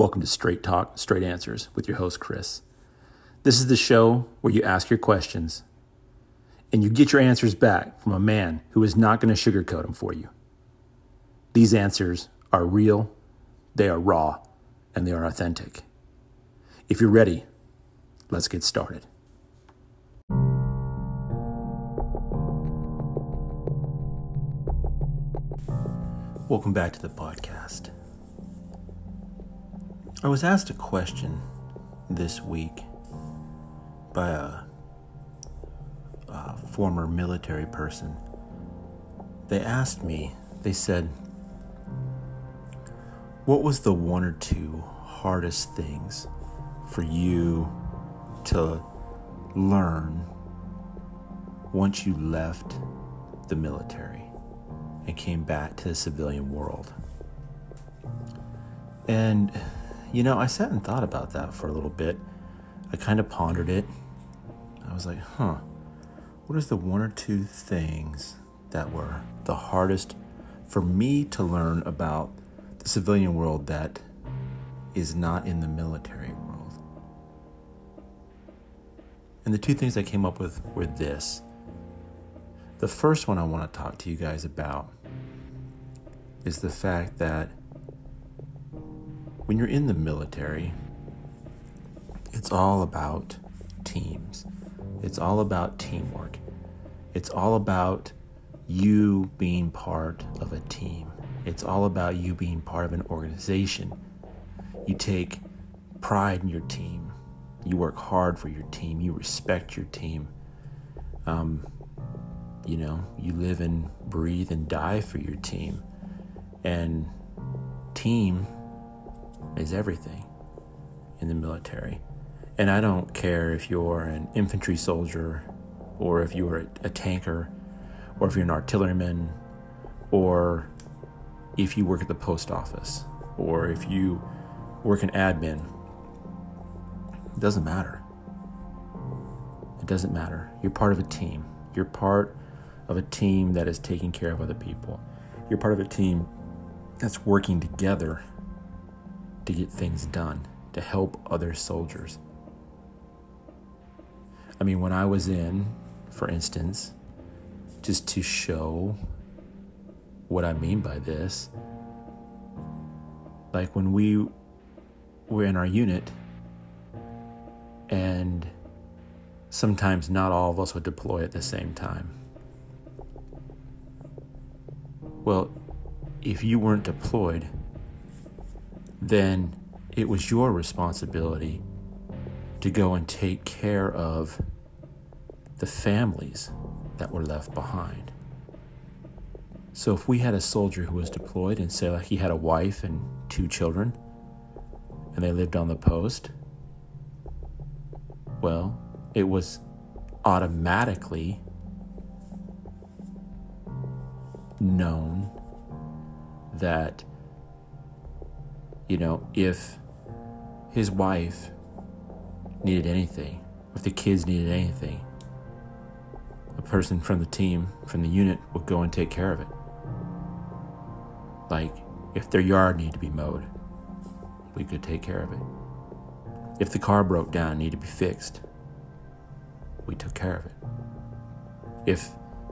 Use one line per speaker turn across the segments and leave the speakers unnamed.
Welcome to Straight Talk, Straight Answers with your host, Chris. This is the show where you ask your questions and you get your answers back from a man who is not going to sugarcoat them for you. These answers are real, they are raw, and they are authentic. If you're ready, let's get started. Welcome back to the podcast. I was asked a question this week by a, a, former military person. They asked me, they said, What was the one or two hardest things for you to learn once you left the military and came back to the civilian world? And you know, I sat and thought about that for a little bit. I kind of pondered it. I was like, huh, what is the one or two things that were the hardest for me to learn about the civilian world that is not in the military world? And the two things I came up with were this. The first one I want to talk to you guys about is the fact that when you're in the military, it's all about teams. It's all about teamwork. It's all about you being part of a team. It's all about you being part of an organization. You take pride in your team. You work hard for your team. You respect your team. Um, you know, you live and breathe and die for your team. And team is everything in the military. And I don't care if you're an infantry soldier or if you're a tanker or if you're an artilleryman or if you work at the post office or if you work in admin. It doesn't matter. It doesn't matter. You're part of a team. You're part of a team that is taking care of other people. You're part of a team that's working together to get things done, to help other soldiers. I mean, when I was in, for instance, just to show what I mean by this, like when we were in our unit, and sometimes not all of us would deploy at the same time. Well, if you weren't deployed, then it was your responsibility to go and take care of the families that were left behind. So if we had a soldier who was deployed and say like he had a wife and two children and they lived on the post, well, it was automatically known that you know, if his wife needed anything, if the kids needed anything, a person from the team, from the unit, would go and take care of it. Like, if their yard needed to be mowed, we could take care of it. If the car broke down needed to be fixed, we took care of it. If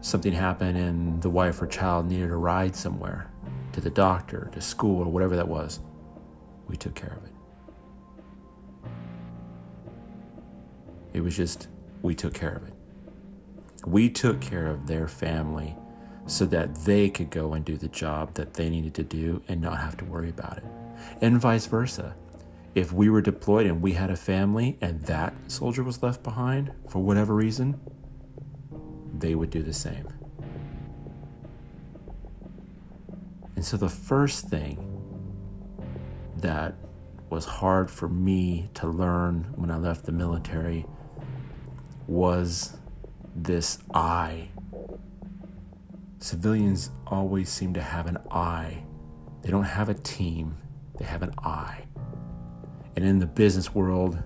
something happened and the wife or child needed a ride somewhere, to the doctor, to school, or whatever that was, we took care of it. It was just, we took care of it. We took care of their family so that they could go and do the job that they needed to do and not have to worry about it. And vice versa. If we were deployed and we had a family and that soldier was left behind for whatever reason, they would do the same. And so the first thing that was hard for me to learn when I left the military was this I. Civilians always seem to have an I. They don't have a team, they have an I. And in the business world,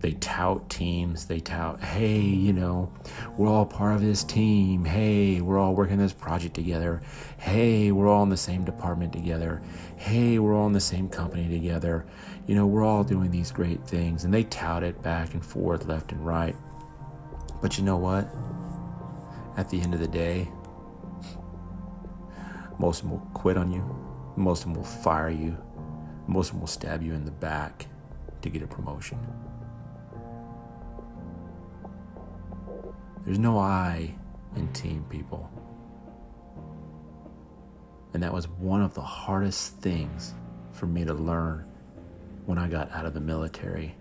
they tout teams. They tout, hey, you know, we're all part of this team. Hey, we're all working this project together. Hey, we're all in the same department together. Hey, we're all in the same company together. You know, we're all doing these great things. And they tout it back and forth, left and right. But you know what? At the end of the day, most of them will quit on you. Most of them will fire you. Most of them will stab you in the back to get a promotion. There's no I in team people. And that was one of the hardest things for me to learn when I got out of the military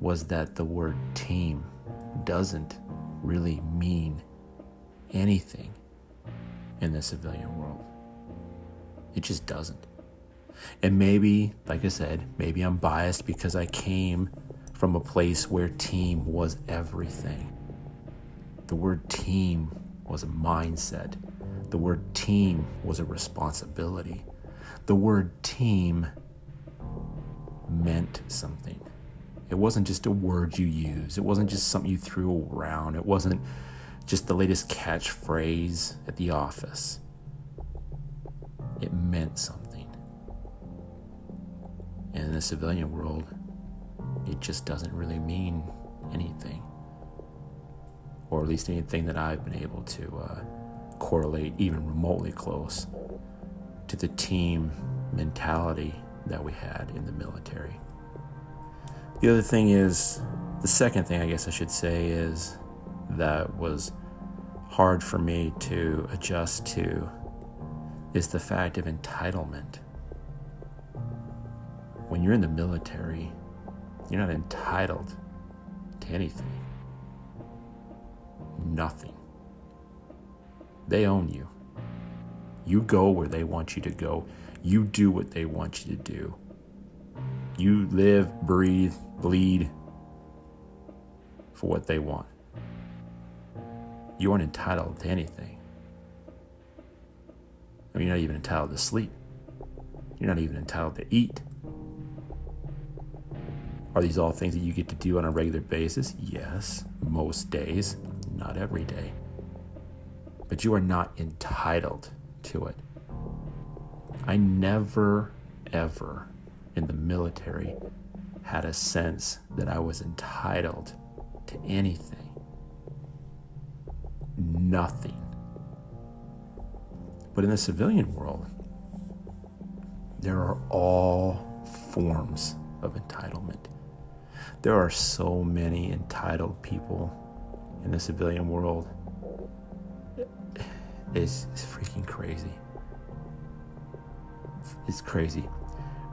was that the word team doesn't really mean anything in the civilian world. It just doesn't. And maybe, like I said, maybe I'm biased because I came from a place where team was everything. The word team was a mindset. The word team was a responsibility. The word team meant something. It wasn't just a word you used, it wasn't just something you threw around, it wasn't just the latest catchphrase at the office. It meant something. And in the civilian world, it just doesn't really mean anything or at least anything that I've been able to uh, correlate even remotely close to the team mentality that we had in the military. The other thing is, the second thing I guess I should say is that was hard for me to adjust to is the fact of entitlement. When you're in the military, you're not entitled to anything nothing. They own you. You go where they want you to go. You do what they want you to do. You live, breathe, bleed for what they want. You aren't entitled to anything. I mean, you're not even entitled to sleep. You're not even entitled to eat. Are these all things that you get to do on a regular basis? Yes, most days not every day. But you are not entitled to it. I never, ever in the military had a sense that I was entitled to anything. Nothing. But in the civilian world, there are all forms of entitlement. There are so many entitled people in the civilian world is, freaking crazy. It's crazy.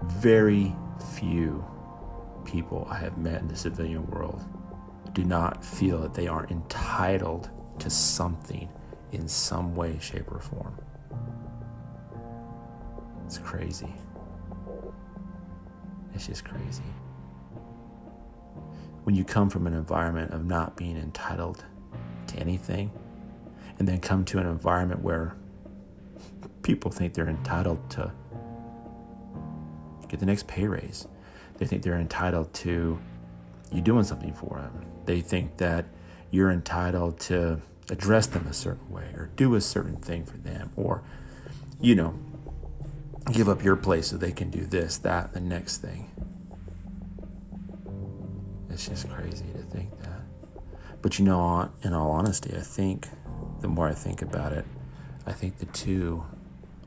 Very few people I have met in the civilian world do not feel that they are entitled to something in some way, shape, or form. It's crazy. It's just crazy when you come from an environment of not being entitled to anything and then come to an environment where people think they're entitled to get the next pay raise. They think they're entitled to you doing something for them. They think that you're entitled to address them a certain way or do a certain thing for them or, you know, give up your place so they can do this, that, the next thing. It's just crazy to think that. But you know, in all honesty, I think the more I think about it, I think the two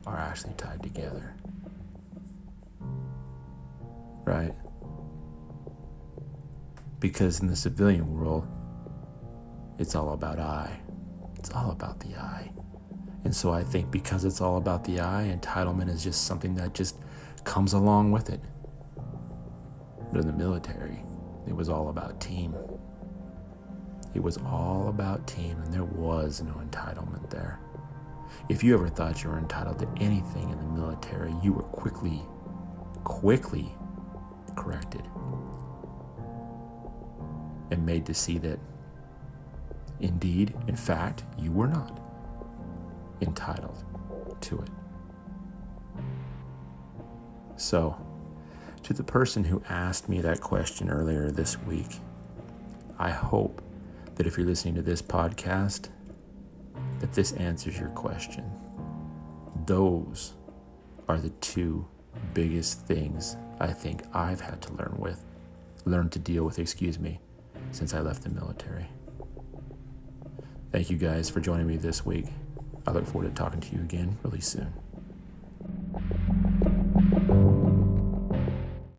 are actually tied together. Right? Because in the civilian world, it's all about I. It's all about the I. And so I think because it's all about the I, entitlement is just something that just comes along with it. But in the military, it was all about team. It was all about team, and there was no entitlement there. If you ever thought you were entitled to anything in the military, you were quickly, quickly corrected and made to see that indeed, in fact, you were not entitled to it. So, to the person who asked me that question earlier this week, I hope that if you're listening to this podcast, that this answers your question. Those are the two biggest things I think I've had to learn with, learn to deal with, excuse me, since I left the military. Thank you guys for joining me this week. I look forward to talking to you again really soon.